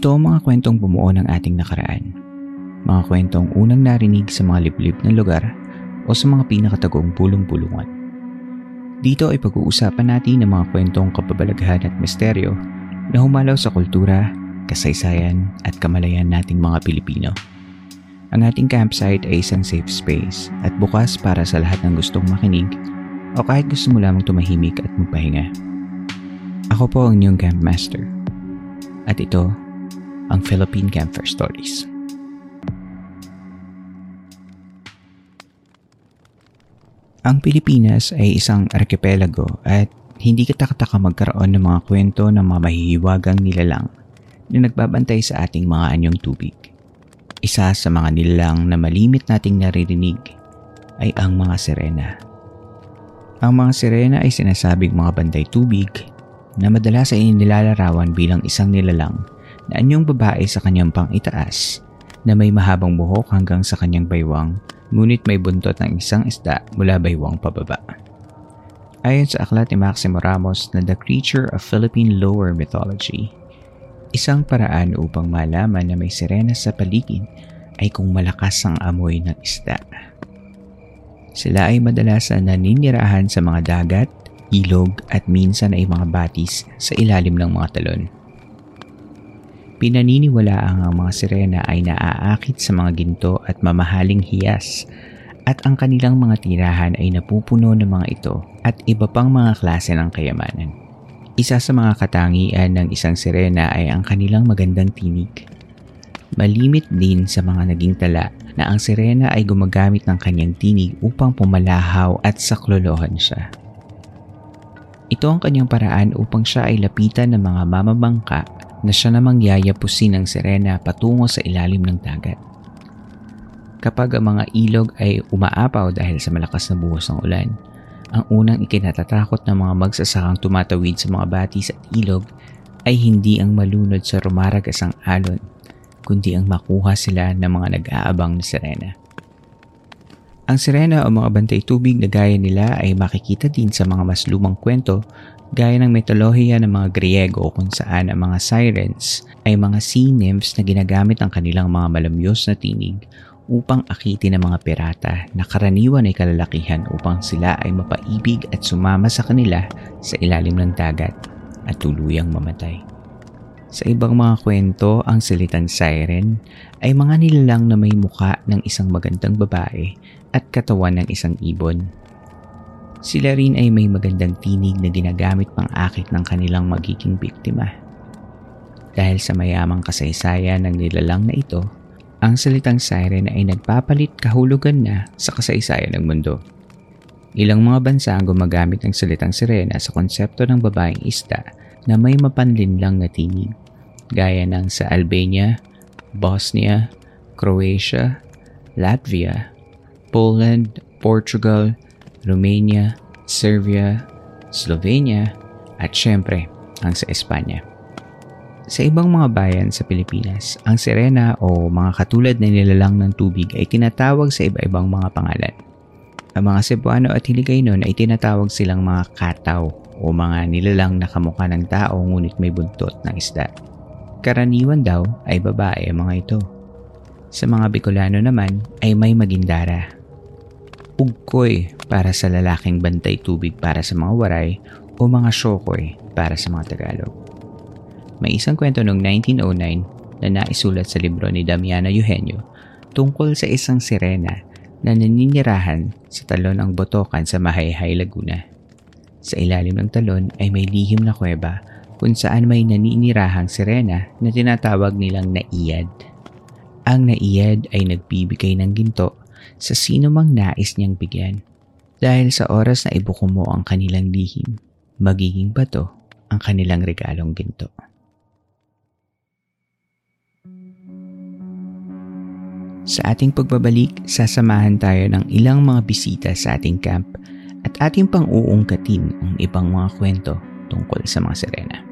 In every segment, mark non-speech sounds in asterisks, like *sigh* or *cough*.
Ito ang mga kwentong bumuo ng ating nakaraan. Mga kwentong unang narinig sa mga liblib na lugar o sa mga pinakatagong pulong-pulungan. Dito ay pag-uusapan natin ng mga kwentong kababalaghan at misteryo na humalaw sa kultura, kasaysayan at kamalayan nating mga Pilipino. Ang ating campsite ay isang safe space at bukas para sa lahat ng gustong makinig o kahit gusto mo lamang tumahimik at magpahinga. Ako po ang inyong campmaster. At ito ang Philippine Camper Stories. Ang Pilipinas ay isang arkipelago at hindi katakataka magkaroon ng mga kwento ng mga mahihiwagang nilalang na nagbabantay sa ating mga anyong tubig. Isa sa mga nilalang na malimit nating naririnig ay ang mga sirena. Ang mga sirena ay sinasabing mga bantay tubig na madalas ay nilalarawan bilang isang nilalang na anyong babae sa kanyang pang-itaas na may mahabang buhok hanggang sa kanyang baywang ngunit may buntot ng isang isda mula baywang pababa. Ayon sa aklat ni Maximo Ramos na The Creature of Philippine Lower Mythology, isang paraan upang malaman na may sirena sa paligid ay kung malakas ang amoy ng isda. Sila ay madalas na naninirahan sa mga dagat, ilog at minsan ay mga batis sa ilalim ng mga talon. Pinaniniwala ang mga sirena ay naaakit sa mga ginto at mamahaling hiyas at ang kanilang mga tirahan ay napupuno ng mga ito at iba pang mga klase ng kayamanan. Isa sa mga katangian ng isang sirena ay ang kanilang magandang tinig. Malimit din sa mga naging tala na ang sirena ay gumagamit ng kanyang tinig upang pumalahaw at saklolohan siya. Ito ang kanyang paraan upang siya ay lapitan ng mga mamamangka na siya namang yayapusin ng sirena patungo sa ilalim ng dagat. Kapag ang mga ilog ay umaapaw dahil sa malakas na buhos ng ulan, ang unang ikinatatakot ng mga magsasakang tumatawid sa mga batis at ilog ay hindi ang malunod sa rumaragasang alon, kundi ang makuha sila ng mga nag-aabang na sirena. Ang sirena o mga bantay tubig na gaya nila ay makikita din sa mga mas lumang kwento gaya ng mitolohiya ng mga Griego kung saan ang mga sirens ay mga sea nymphs na ginagamit ang kanilang mga malamyos na tinig upang akitin ang mga pirata na karaniwan ay kalalakihan upang sila ay mapaibig at sumama sa kanila sa ilalim ng dagat at tuluyang mamatay. Sa ibang mga kwento, ang salitang siren ay mga nilalang na may muka ng isang magandang babae at katawan ng isang ibon. Sila rin ay may magandang tinig na ginagamit pang akit ng kanilang magiging biktima. Dahil sa mayamang kasaysayan ng nilalang na ito, ang salitang siren ay nagpapalit kahulugan na sa kasaysayan ng mundo. Ilang mga bansa ang gumagamit ng salitang sirena sa konsepto ng babaeng isda na may mapanlinlang na tinig, gaya ng sa Albania, Bosnia, Croatia, Latvia, Poland, Portugal, Romania, Serbia, Slovenia, at syempre ang sa Espanya. Sa ibang mga bayan sa Pilipinas, ang sirena o mga katulad na nilalang ng tubig ay tinatawag sa iba-ibang mga pangalan. Ang mga Cebuano at Hiligaynon ay tinatawag silang mga kataw o mga nilalang na kamukha ng tao ngunit may buntot ng isda. Karaniwan daw ay babae ang mga ito. Sa mga Bicolano naman ay may magindara. Ugkoy para sa lalaking bantay tubig para sa mga waray o mga syokoy para sa mga Tagalog. may isang kwento noong 1909 na naisulat sa libro ni Damiana Eugenio tungkol sa isang sirena na naninirahan sa talon ng Botokan sa Mahayhay, Laguna. Sa ilalim ng talon ay may lihim na kuweba kung saan may naninirahang sirena na tinatawag nilang naiyad. Ang naiyad ay nagbibigay ng ginto sa sino mang nais niyang bigyan. Dahil sa oras na ibuko mo ang kanilang lihim, magiging bato ang kanilang regalong ginto. Sa ating pagbabalik, sasamahan tayo ng ilang mga bisita sa ating camp at ating pang-uungkatin ang ibang mga kwento tungkol sa mga sirena.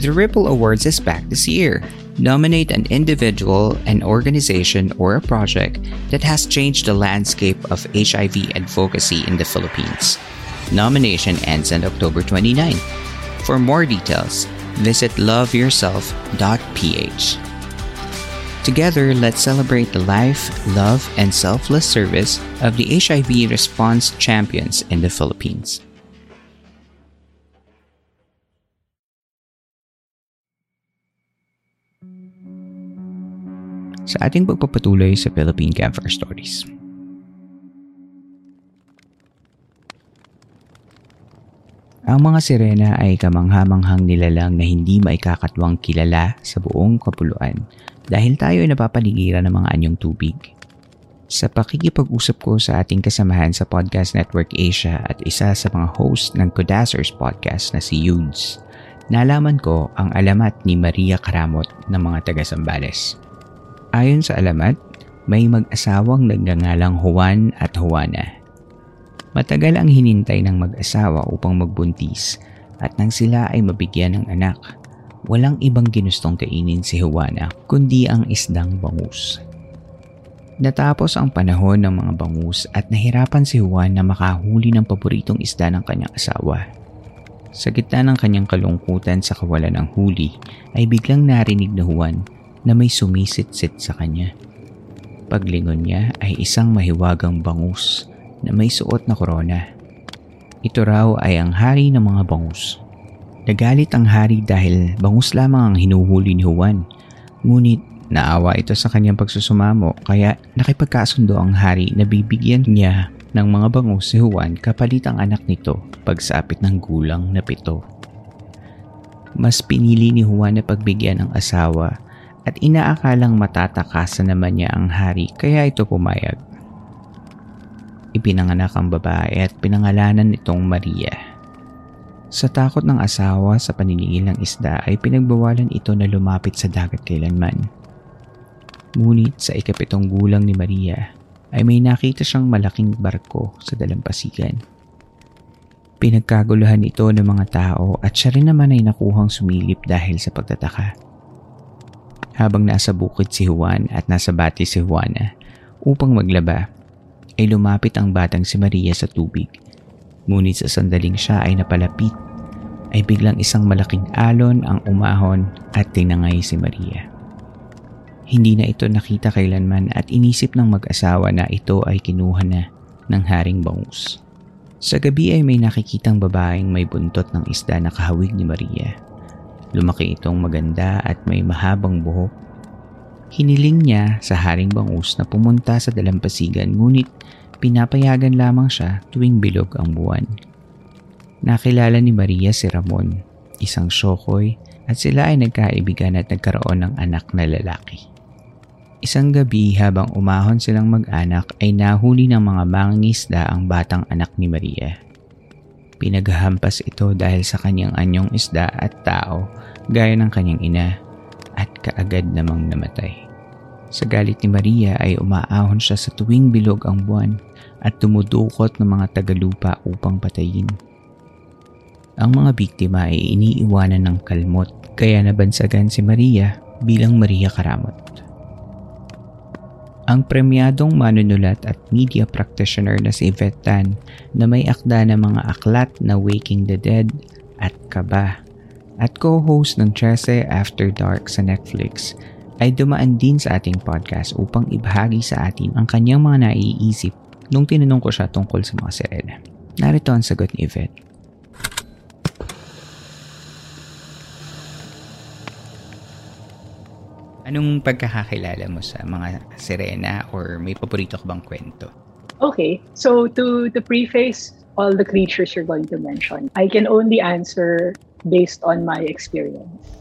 The Ripple Awards is back this year. Nominate an individual, an organization, or a project that has changed the landscape of HIV advocacy in the Philippines. Nomination ends on October 29. For more details, visit loveyourself.ph. Together, let's celebrate the life, love, and selfless service of the HIV response champions in the Philippines. Sa ating pagpapatuloy sa Philippine Campfire Stories. Ang mga sirena ay kamanghamanghang nilalang na hindi maikakatwang kilala sa buong kapuluan dahil tayo ay napapaligiran ng mga anyong tubig. Sa pakikipag-usap ko sa ating kasamahan sa Podcast Network Asia at isa sa mga host ng Kodasers Podcast na si Yudes, nalaman ko ang alamat ni Maria Karamot ng mga taga-Sambales. Ayon sa alamat, may mag-asawang nagngangalang Juan at Juana. Matagal ang hinintay ng mag-asawa upang magbuntis at nang sila ay mabigyan ng anak, walang ibang ginustong kainin si Juana kundi ang isdang bangus. Natapos ang panahon ng mga bangus at nahirapan si Juan na makahuli ng paboritong isda ng kanyang asawa. Sa gitna ng kanyang kalungkutan sa kawalan ng huli ay biglang narinig na Juan na may sumisit-sit sa kanya. Paglingon niya ay isang mahiwagang bangus na may suot na korona. Ito raw ay ang hari ng mga bangus. Nagalit ang hari dahil bangus lamang ang hinuhuli ni Juan. Ngunit naawa ito sa kanyang pagsusumamo kaya nakipagkasundo ang hari na bibigyan niya ng mga bangus si Juan kapalit ang anak nito pagsapit ng gulang na pito. Mas pinili ni Juan na pagbigyan ng asawa at inaakalang matatakasan naman niya ang hari kaya ito pumayag. Ipinanganak ang babae at pinangalanan nitong Maria. Sa takot ng asawa sa paniningil ng isda ay pinagbawalan ito na lumapit sa dagat kailanman. Ngunit sa ikapitong gulang ni Maria ay may nakita siyang malaking barko sa dalampasigan. Pinagkaguluhan ito ng mga tao at siya rin naman ay nakuhang sumilip dahil sa pagtataka habang nasa bukid si Juan at nasa bati si Juana upang maglaba, ay lumapit ang batang si Maria sa tubig. Ngunit sa sandaling siya ay napalapit, ay biglang isang malaking alon ang umahon at tinangay si Maria. Hindi na ito nakita kailanman at inisip ng mag-asawa na ito ay kinuha na ng haring bangus. Sa gabi ay may nakikitang babaeng may buntot ng isda na kahawig ni Maria. Lumaki itong maganda at may mahabang buhok. Hiniling niya sa Haring Bangus na pumunta sa dalampasigan ngunit pinapayagan lamang siya tuwing bilog ang buwan. Nakilala ni Maria si Ramon, isang syokoy at sila ay nagkaibigan at nagkaroon ng anak na lalaki. Isang gabi habang umahon silang mag-anak ay nahuli ng mga mangingisda ang batang anak ni Maria. Pinaghahampas ito dahil sa kanyang anyong isda at tao gaya ng kanyang ina at kaagad namang namatay. Sa galit ni Maria ay umaahon siya sa tuwing bilog ang buwan at tumudukot ng mga tagalupa upang patayin. Ang mga biktima ay iniiwanan ng kalmot kaya nabansagan si Maria bilang Maria Karamot. Ang premyadong manunulat at media practitioner na si Yvette Tan na may akda ng mga aklat na Waking the Dead at Kaba at co-host ng Trece After Dark sa Netflix, ay dumaan din sa ating podcast upang ibahagi sa atin ang kanyang mga naiisip nung tinanong ko siya tungkol sa mga sirena. Narito ang sagot ni Yvette. Anong pagkakakilala mo sa mga sirena or may paborito ka bang kwento? Okay, so to to preface all the creatures you're going to mention, I can only answer based on my experience.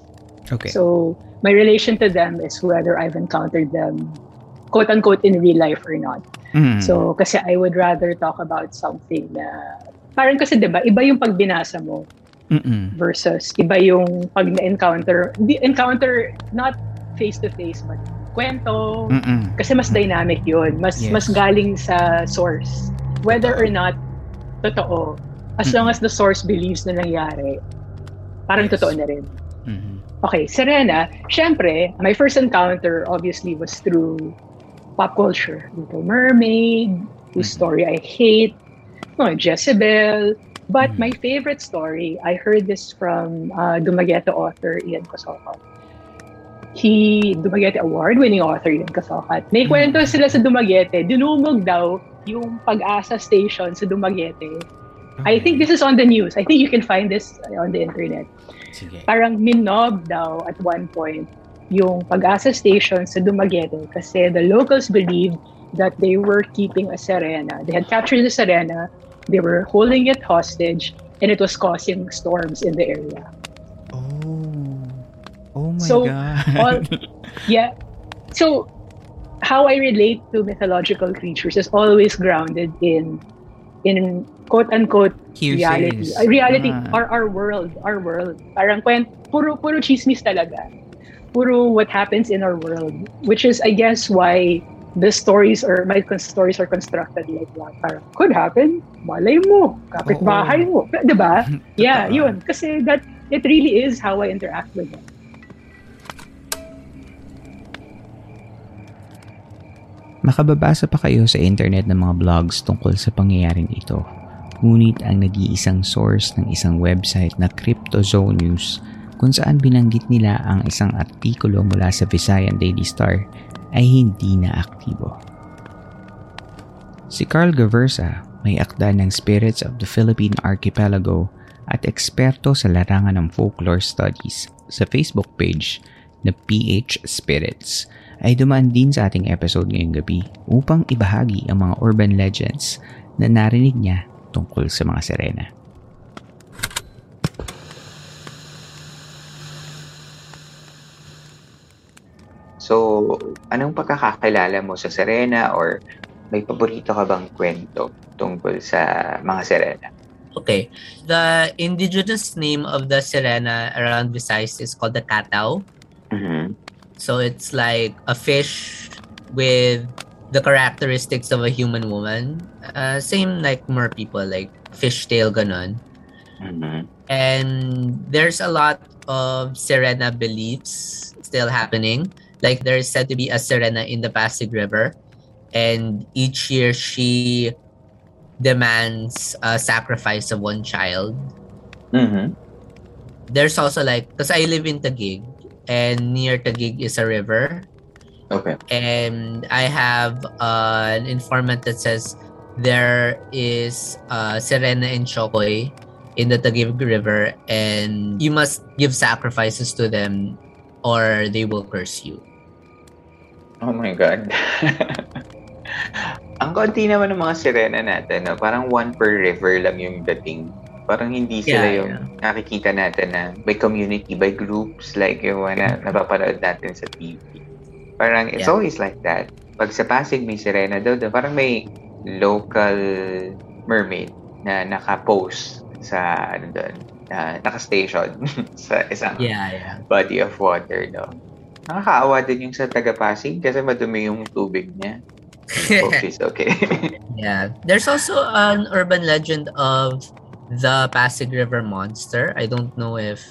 Okay. So my relation to them is whether I've encountered them, quote unquote, in real life or not. Mm. So kasi I would rather talk about something na parang kasi 'di ba iba yung pag binasa mo Mm-mm. versus iba yung pag na-encounter the encounter not face to face but kwento Mm-mm. kasi mas dynamic yun mas Yes. mas galing sa source whether or not totoo as long as the source believes na nangyari parang Yes. totoo na rin Mhm. Okay, Serena, syempre, my first encounter obviously was through pop culture. Little Mermaid, whose Mhm. story I hate, no, Jezebel. But Mhm. my favorite story, I heard this from uh, Dumaguete author Ian Cosocat. He, Dumaguete award-winning author Ian Cosocat. May Mhm. kwento sila sa Dumaguete, dinumog daw yung pag-asa station sa Dumaguete. I think this is on the news. I think you can find this uh, on the internet Sige. parang minob daw at one point yung pag-asa station sa Dumaguete kasi the locals believed that they were keeping a Serena. They had captured the Serena, they were holding it hostage, and it was causing storms in the area. Oh. Oh my So, God. all- *laughs* Yeah. So, how I relate to mythological creatures is always grounded in in quote unquote reality. Hearsays. Uh, reality Ah. our our world, our world. Parang kwent puro puro chismis talaga. Puro what happens in our world, which is I guess why the stories or my stories are constructed like that. Parang could happen, malay mo, kapitbahay mo, 'di ba? *laughs* Yeah, yun. Kasi that it really is how I interact with them. Makababasa pa kayo sa internet ng mga blogs tungkol sa pangyayaring ito. Ngunit ang nag-iisang source ng isang website na Cryptozoe News kung saan binanggit nila ang isang artikulo mula sa Visayan Daily Star ay hindi na aktibo. Si Carl Gaversa may akda ng Spirits of the Philippine Archipelago at eksperto sa larangan ng folklore studies sa Facebook page na PH Spirits ay dumaan din sa ating episode ngayong gabi upang ibahagi ang mga urban legends na narinig niya tungkol sa mga sirena. So, anong pagkakakilala mo sa Serena or may paborito ka bang kwento tungkol sa mga Serena? Okay. The indigenous name of the sirena around Visayas is called the katao. Mhm. So it's like a fish with the characteristics of a human woman. Uh, same like mer people, like fishtail ganon. Mhm. And there's a lot of Serena beliefs still happening. Like there's said to be a Serena in the Pasig River, and each year she demands a sacrifice of one child. Mhm. There's also like, because I live in Taguig, and near Taguig is a river, Okay. and I have uh, an informant that says there is uh, Serena and Chokoy in the Taguig River, and you must give sacrifices to them, or they will curse you. Oh my God. *laughs* Ang konti naman ng mga sirena natin, no? parang one per river lang yung dating. Parang hindi sila Yeah, yung nakikita natin na by community, by groups, like yung mga na, napapanood natin sa TV. Parang it's Yeah. always like that. Pag sa Pasig may sirena daw, daw parang may local mermaid na naka-post sa ano doon, na naka-station *laughs* sa isang Yeah, yeah. body of water daw. Nakakaawa din yung sa taga-Pasig kasi madumi yung tubig niya. *laughs* Hope she's okay. *laughs* Yeah. There's also an urban legend of the Pasig River monster. I don't know if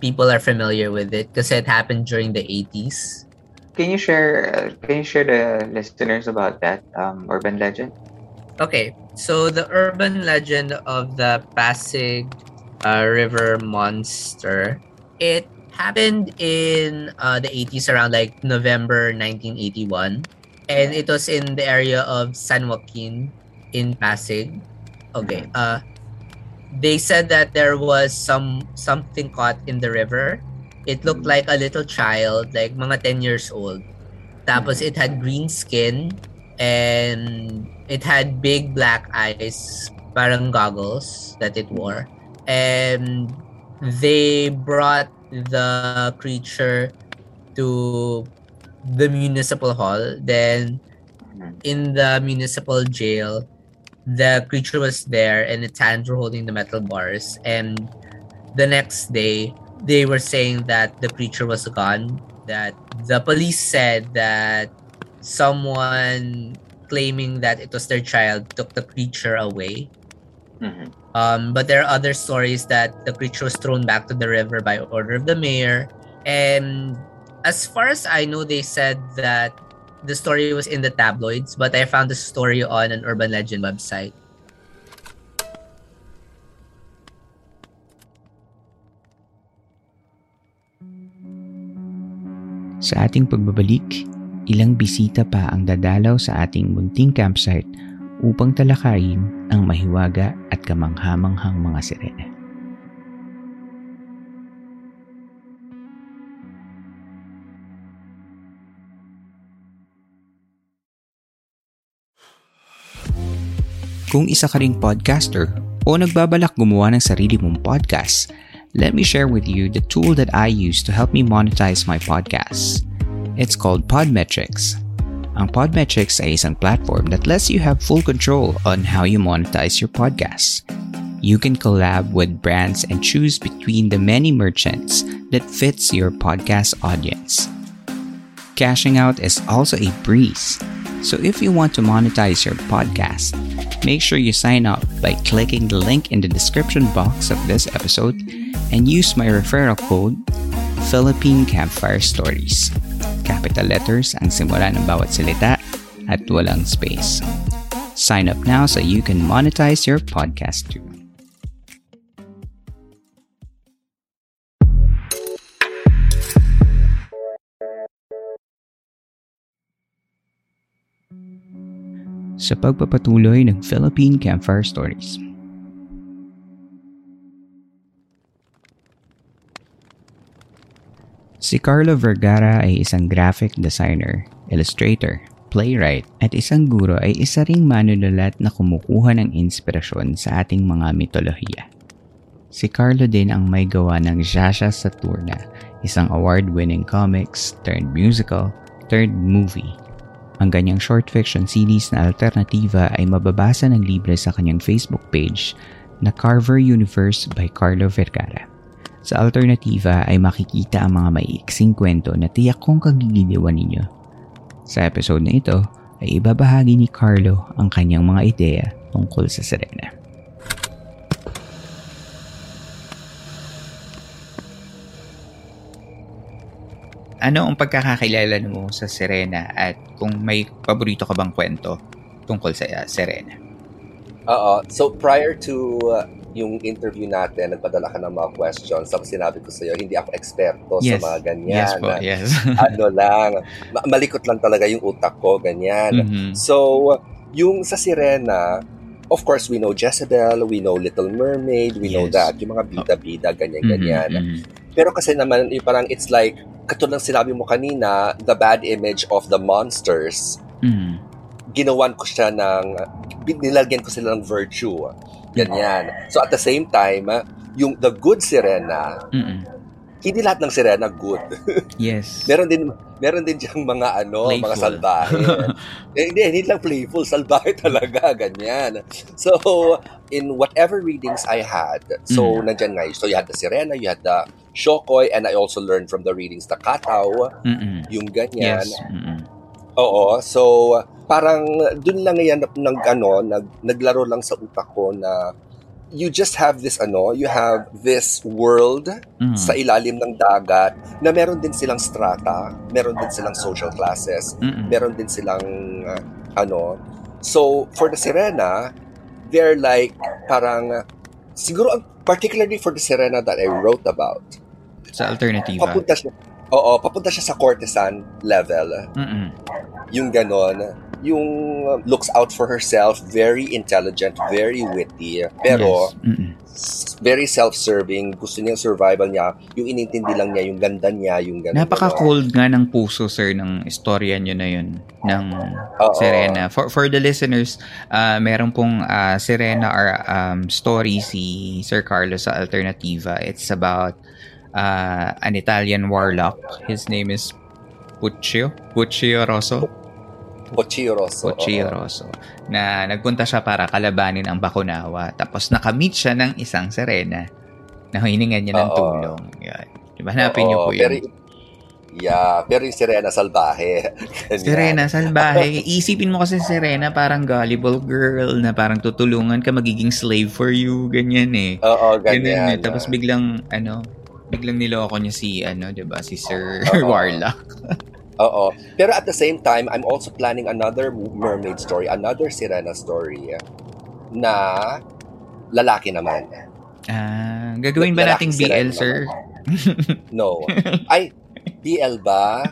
people are familiar with it because it happened during the 80s. can you share uh, can you share the listeners about that um, urban legend? Okay, so the urban legend of the Pasig uh, River monster It happened in uh, the 80s around like November 1981 and it was in the area of San Joaquin in Pasig. Okay. Uh they said that there was some something caught in the river. It looked mm. like a little child, like mga 10 years old. Tapos mm. it had green skin and it had big black eyes, parang goggles that it wore. And they brought the creature to the municipal hall. Then mm. in the municipal jail, the creature was there and its hands were holding the metal bars. And the next day, they were saying that the creature was gone. That the police said that someone claiming that it was their child took the creature away. Mhm. Um, but there are other stories that the creature was thrown back to the river by order of the mayor. And as far as I know, they said that the story was in the tabloids, but I found the story on an urban legend website. Sa ating pagbabalik, ilang bisita pa ang dadalaw sa ating munting campsite upang talakayin ang mahiwaga at kamanghamanghang mga sirena. Kung isa ka ring podcaster o nagbabalak gumawa ng sarili mong podcast, let me share with you the tool that I use to help me monetize my podcasts. It's called Podmetrics. Ang Podmetrics ay isang platform that lets you have full control on how you monetize your podcasts. You can collab with brands and choose between the many merchants that fits your podcast audience. Cashing out is also a breeze. So if you want to monetize your podcast, make sure you sign up by clicking the link in the description box of this episode and use my referral code Philippine Campfire Stories. Capital letters ang simula ng bawat salita at walang space. Sign up now so you can monetize your podcast too. Sa pagpapatuloy ng Philippine Campfire Stories. Si Carlo Vergara ay isang graphic designer, illustrator, playwright, at isang guro ay isa ring manunulat na kumukuha ng inspirasyon sa ating mga mitolohiya. Si Carlo din ang may gawa ng Jasha Saturna, isang award-winning comics turned musical turned movie. Ang kanyang short fiction series na alternativa ay mababasa ng libre sa kanyang Facebook page na Carver Universe by Carlo Vergara. Sa alternativa ay makikita ang mga maiiksing kwento na tiyak kong kagigiliwan ninyo. Sa episode na ito ay ibabahagi ni Carlo ang kanyang mga ideya tungkol sa Serena. Ano ang pagkakakilala mo sa Serena at kung may paborito ka bang kwento tungkol sa uh, Serena? Oo. So, prior to uh, yung interview natin, nagpadala ka ng mga questions. Tapos sinabi ko sa'yo, hindi ako eksperto sa Yes. mga ganyan. Yes po, yes. *laughs* ano lang, ma- malikot lang talaga yung utak ko, ganyan. Mhm. So, yung sa Sirena, of course, we know Jezebel, we know Little Mermaid, we know Yes. that, yung mga bida-bida, ganyan-ganyan. Mhm, mhm. Pero kasi naman, parang it's like, katulad ng sinabi mo kanina, the bad image of the monsters, Mhm. ginawan ko siya ng, nilagyan ko sila ng virtue. Ganyan. So at the same time, yung the good sirena, Mhm. Hindi lahat ng sirena good. *laughs* Yes. meron din meron din diyang mga ano, Playful. mga salbahe. *laughs* eh, hindi, hindi lang playful, salbahe *laughs* talaga, ganyan. So, in whatever readings I had, so Mm. nandyan nga, so you had the sirena, you had the shokoy, and I also learned from the readings the kataw, Mhm. yung ganyan. Yes. Mhm. Oo. So, parang dun lang yan nag, ano, nag, naglaro lang sa utak ko na you just have this ano, you have this world Mhm. sa ilalim ng dagat na meron din silang strata, meron din silang social classes, Mhm. meron din silang uh, ano. So, for the Sirena, they're like parang siguro particularly for the Sirena that I wrote about. Sa alternative. Papunta siya, oo, papunta siya sa courtesan level. Mm-mm. Yung ganon. Yung looks out for herself, very intelligent, very witty. Pero, Yes. Mm-mm. very self-serving. Gusto niya yung survival niya. Yung inintindi lang niya, yung ganda niya, yung ganon. Napaka-cold nga ng puso, sir, ng istorya nyo na yun, ng Oo. Serena. For for the listeners, uh, meron pong uh, Serena or um, story si Sir Carlos sa Alternativa. It's about uh, an Italian warlock. His name is Puccio. Puccio Rosso. Pochio Rosso. Puccio. Rosso. Na nagpunta siya para kalabanin ang Bakunawa. Tapos nakamit siya ng isang Serena na hiningan niya ng Oo. tulong. Yan. Diba? Hanapin niyo po yun. Pero, yeah, pero yung Sirena salbahe. *laughs* Ganyan. Serena, salbahe. Isipin mo kasi si Serena parang gullible girl na parang tutulungan ka, magiging slave for you, ganyan eh. Oo, Ganyan ganyan. eh. Tapos biglang, ano, biglang niloko niya si, ano, 'di ba si Sir Oo. *laughs* Warlock. Oo. Pero at the same time, I'm also planning another mermaid story, another Sirena story na lalaki naman. Ah, gagawin ba nating BL, sir? *laughs* No. Ay, BL ba?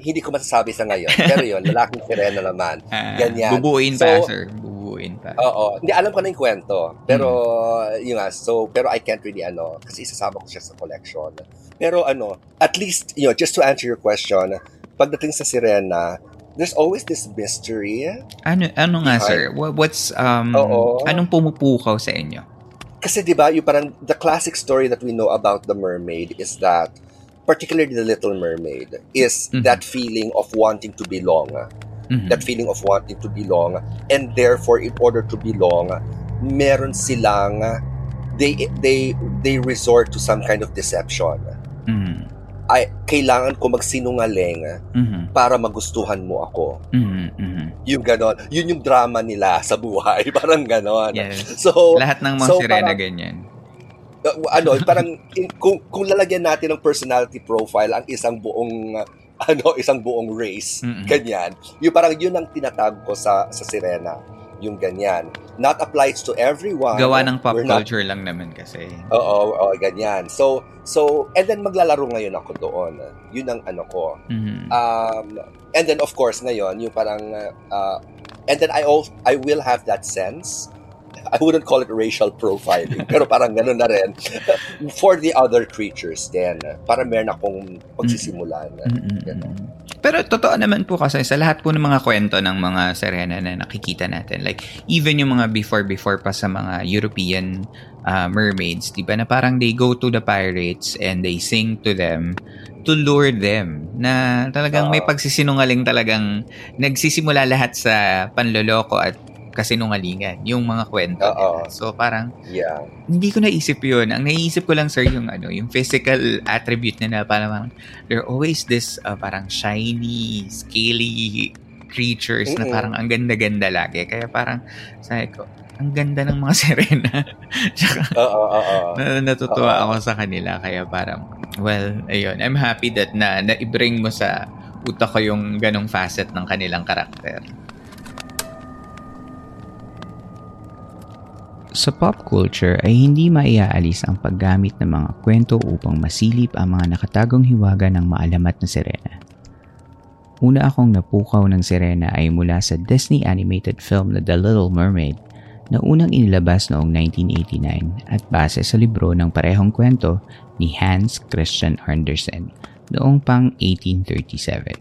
Hindi ko masasabi sa ngayon. Pero yun, *laughs* lalaking Sirena naman. Ah, Ganyan. Bubuin pa, So- sir. Bubuin pa. Oo. Hindi, alam ko na yung kwento. Pero, Hmm. yun nga, so, pero I can't really, ano, kasi isasama ko siya sa collection. Pero, ano, at least, you know, just to answer your question, pagdating sa Sirena, there's always this mystery. Ano ano nga, Behind- sir? Wha- What's, um, Oo. anong pumupukaw sa inyo? Kasi, di ba, yung parang, the classic story that we know about the mermaid is that, particularly the Little Mermaid, is Mhm. that feeling of wanting to belong. Mhm. that feeling of wanting to belong and therefore in order to belong meron silang they they they resort to some kind of deception Mhm. ay kailangan ko magsinungaling Mhm. para magustuhan mo ako Mhm. Mhm. yung ganon yun yung drama nila sa buhay *laughs* parang ganon Yes. so Lahat ng mga so sirena parang- ganyan. uh, ano parang in- kung kung lalagyan natin ng personality profile ang isang buong *laughs* ano isang buong race Mm-mm. ganyan. Yung parang yun ang tinatag ko sa sa Sirena yung ganyan. Not applies to everyone. Gawa ng pop We're not- culture lang naman kasi. oo oo ganyan. So so and then maglalaro ngayon ako doon. Yun ang ano ko. Mhm. um and then of course ngayon yung parang uh, and then I also I will have that sense I wouldn't call it racial profiling *laughs* pero parang ganun na rin for the other creatures then para meron akong pagsisimulan Mm-mm. Pero totoo naman po kasi sa lahat po ng mga kwento ng mga Serena na nakikita natin, like even yung mga before-before pa sa mga European uh, mermaids, di ba, na parang they go to the pirates and they sing to them to lure them na talagang may Oo. pagsisinungaling talagang nagsisimula lahat sa panloloko at kasinungalingan yung mga kwento Oo. nila. So parang yeah hindi ko naisip yun. Ang naisip ko lang, sir, yung ano, yung physical attribute nila. Parang, they're always this uh, parang shiny, scaly creatures na Mm-mm. parang ang ganda-ganda lagi. Kaya parang, sabi ko, ang ganda ng mga. *laughs* Tsaka, oo oo na, natutuwa Oo. ako sa kanila. Kaya parang, well, ayun. I'm happy that na, na-bring mo sa utak ko yung ganong facet ng kanilang karakter. Sa pop culture ay hindi maiaalis ang paggamit ng mga kwento upang masilip ang mga nakatagong hiwaga ng maalamat na sirena. Una akong napukaw ng sirena ay mula sa Disney animated film na The Little Mermaid na unang inilabas noong 1989 at base sa libro ng parehong kwento ni Hans Christian Andersen noong pang 1837.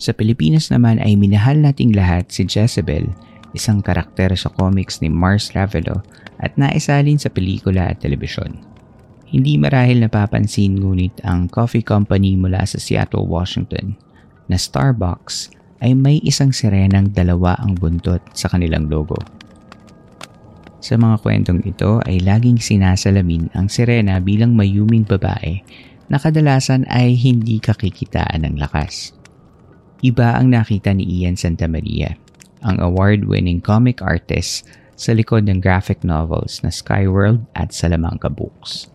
Sa Pilipinas naman ay minahal nating lahat si Jezebel isang karakter sa comics ni Mars Ravelo at naisalin sa pelikula at telebisyon. Hindi marahil napapansin ngunit ang coffee company mula sa Seattle, Washington na Starbucks ay may isang sirenang dalawa ang buntot sa kanilang logo. Sa mga kwentong ito ay laging sinasalamin ang sirena bilang mayuming babae na kadalasan ay hindi kakikitaan ng lakas. Iba ang nakita ni Ian Santamaria ang award-winning comic artist sa likod ng graphic novels na Skyworld at Salamanca Books.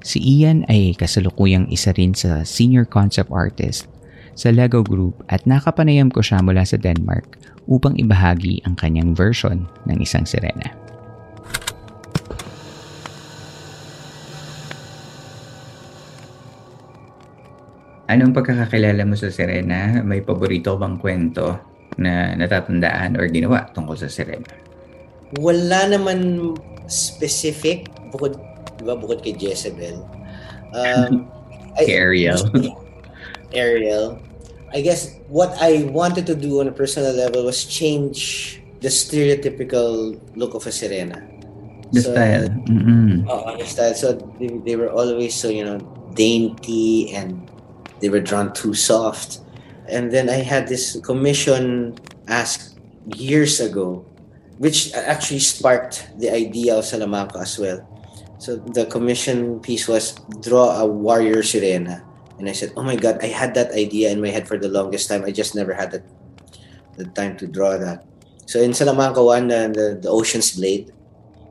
Si Ian ay kasalukuyang isa rin sa senior concept artist sa Lego Group at nakapanayam ko siya mula sa Denmark upang ibahagi ang kanyang version ng isang sirena. anong pagkakakilala mo sa Serena? May paborito bang kwento na natatandaan or ginawa tungkol sa Serena? Wala naman specific bukod, di ba, bukod kay Jezebel. Um, *laughs* Kay Ariel. Ariel. I guess what I wanted to do on a personal level was change the stereotypical look of a Serena. The So, style. Mm-mm. Oh, the style. So they, they were always so you know dainty and they were drawn too soft. And then I had this commission asked years ago, which actually sparked the idea of Salamanca as well. So the commission piece was draw a warrior sirena. And I said, Oh my god, I had that idea in my head for the longest time. I just never had the, the time to draw that. So in Salamanca one, uh, the, the Ocean's Blade.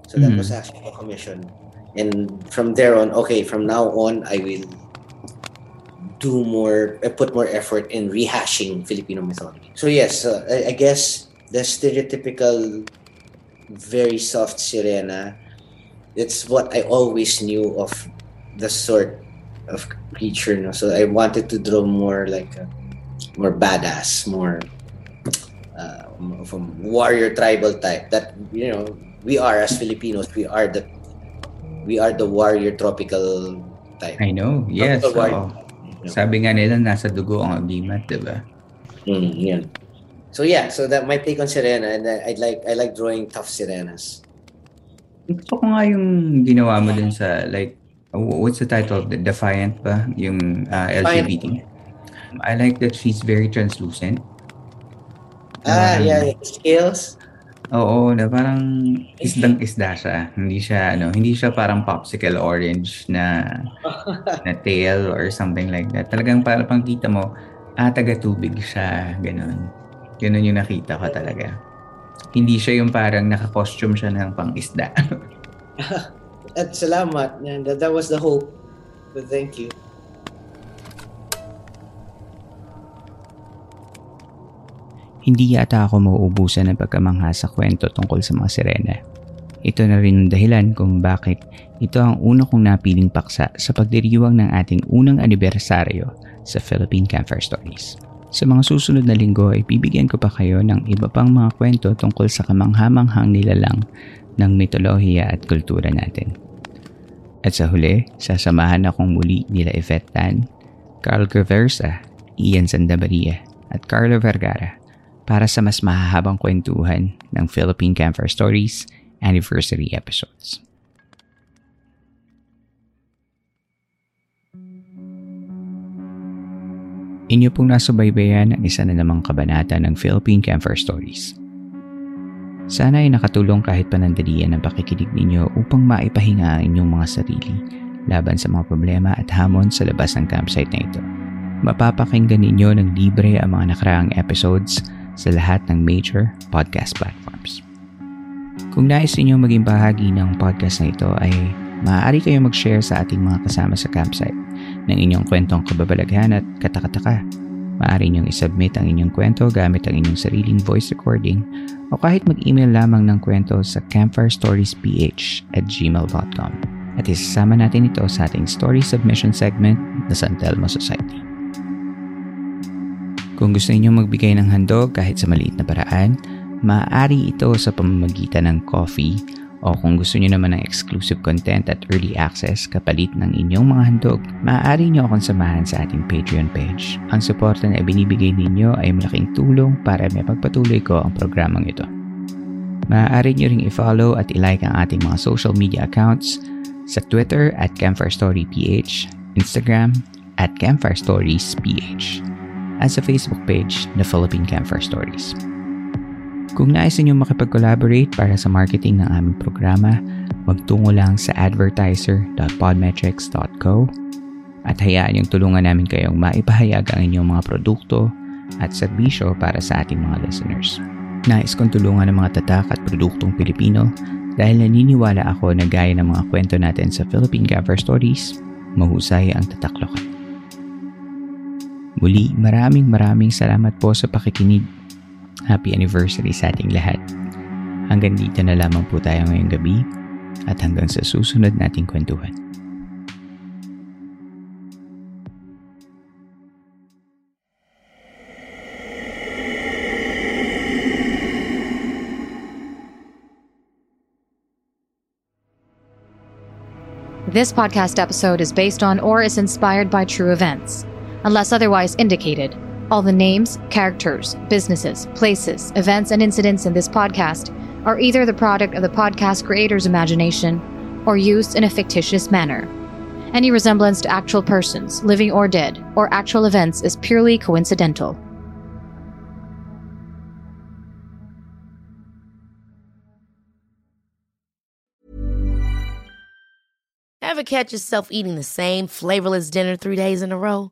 So that Mhm. was actually a commission. And from there on, okay, from now on, I will do more, uh, put more effort in rehashing Filipino mythology. So yes, uh, I, I guess the stereotypical, very soft sirena, it's what I always knew of the sort of creature. No? So I wanted to draw more like a, more badass, more uh, of a warrior tribal type. That you know we are as Filipinos. We are the we are the warrior tropical type. I know. Yes. Tropical warrior. Sabi nga nila, nasa dugo ang agimat, di ba? Mm, yun. So yeah, so that my take on Sirena, and I, I like I like drawing tough sirenas. Gusto ko nga yung ginawa mo dun sa, like, what's the title of the Defiant ba? Yung uh, LGBT. I like that she's very translucent. Ah, Um, yeah, yeah. Scales. Oo, na parang isdang isda siya. Hindi siya ano, hindi siya parang popsicle orange na na tail or something like that. Talagang para pang kita mo, ah, taga tubig siya, ganun. Ganun yung nakita ko talaga. Hindi siya yung parang naka-costume siya ng pang isda. *laughs* At salamat. That, that was the hope. But thank you. Hindi yata ako mauubusan ng pagkamangha sa kwento tungkol sa mga sirena. Ito na rin ang dahilan kung bakit ito ang una kong napiling paksa sa pagdiriwang ng ating unang anibersaryo sa Philippine Campfire Stories. Sa mga susunod na linggo ay bibigyan ko pa kayo ng iba pang mga kwento tungkol sa kamanghamanghang nilalang ng mitolohiya at kultura natin. At sa huli, sasamahan akong muli nila Yvette Tan, Carl Graversa, Ian Sandabaria at Carlo Vergara para sa mas mahahabang kwentuhan ng Philippine Campfire Stories anniversary episodes. Inyo pong nasubaybayan ang isa na namang kabanata ng Philippine Campfire Stories. Sana ay nakatulong kahit panandalian ang pakikinig ninyo upang maipahinga ang inyong mga sarili laban sa mga problema at hamon sa labas ng campsite na ito. Mapapakinggan ninyo ng libre ang mga nakaraang episodes sa lahat ng major podcast platforms. Kung nais ninyo maging bahagi ng podcast na ito ay maaari kayong mag-share sa ating mga kasama sa campsite ng inyong kwentong kababalaghan at katakataka. Maaari niyong isubmit ang inyong kwento gamit ang inyong sariling voice recording o kahit mag-email lamang ng kwento sa campfirestoriesph at gmail.com at isasama natin ito sa ating story submission segment na San Telmo Society. Kung gusto niyo magbigay ng handog kahit sa maliit na paraan, maaari ito sa pamamagitan ng coffee o kung gusto niyo naman ng exclusive content at early access kapalit ng inyong mga handog, maaari niyo akong samahan sa ating Patreon page. Ang suporta na ibinibigay ninyo ay malaking tulong para may pagpatuloy ko ang programang ito. Maaari niyo ring i-follow at i-like ang ating mga social media accounts sa Twitter at Campfire Story PH, Instagram at Campfire Stories PH, at sa Facebook page na Philippine Campfire Stories. Kung nais ninyo makipag-collaborate para sa marketing ng aming programa, magtungo lang sa advertiser.podmetrics.co at hayaan yung tulungan namin kayong maipahayag ang inyong mga produkto at serbisyo para sa ating mga listeners. Nais kong tulungan ng mga tatak at produktong Pilipino dahil naniniwala ako na gaya ng mga kwento natin sa Philippine Cover Stories, mahusay ang tataklokan. Muli, maraming maraming salamat po sa pakikinig. Happy anniversary sa ating lahat. Hanggang dito na lamang po tayo ngayong gabi at hanggang sa susunod nating kwentuhan. This podcast episode is based on or is inspired by true events. Unless otherwise indicated, all the names, characters, businesses, places, events, and incidents in this podcast are either the product of the podcast creator's imagination or used in a fictitious manner. Any resemblance to actual persons, living or dead, or actual events is purely coincidental. Ever catch yourself eating the same flavorless dinner three days in a row?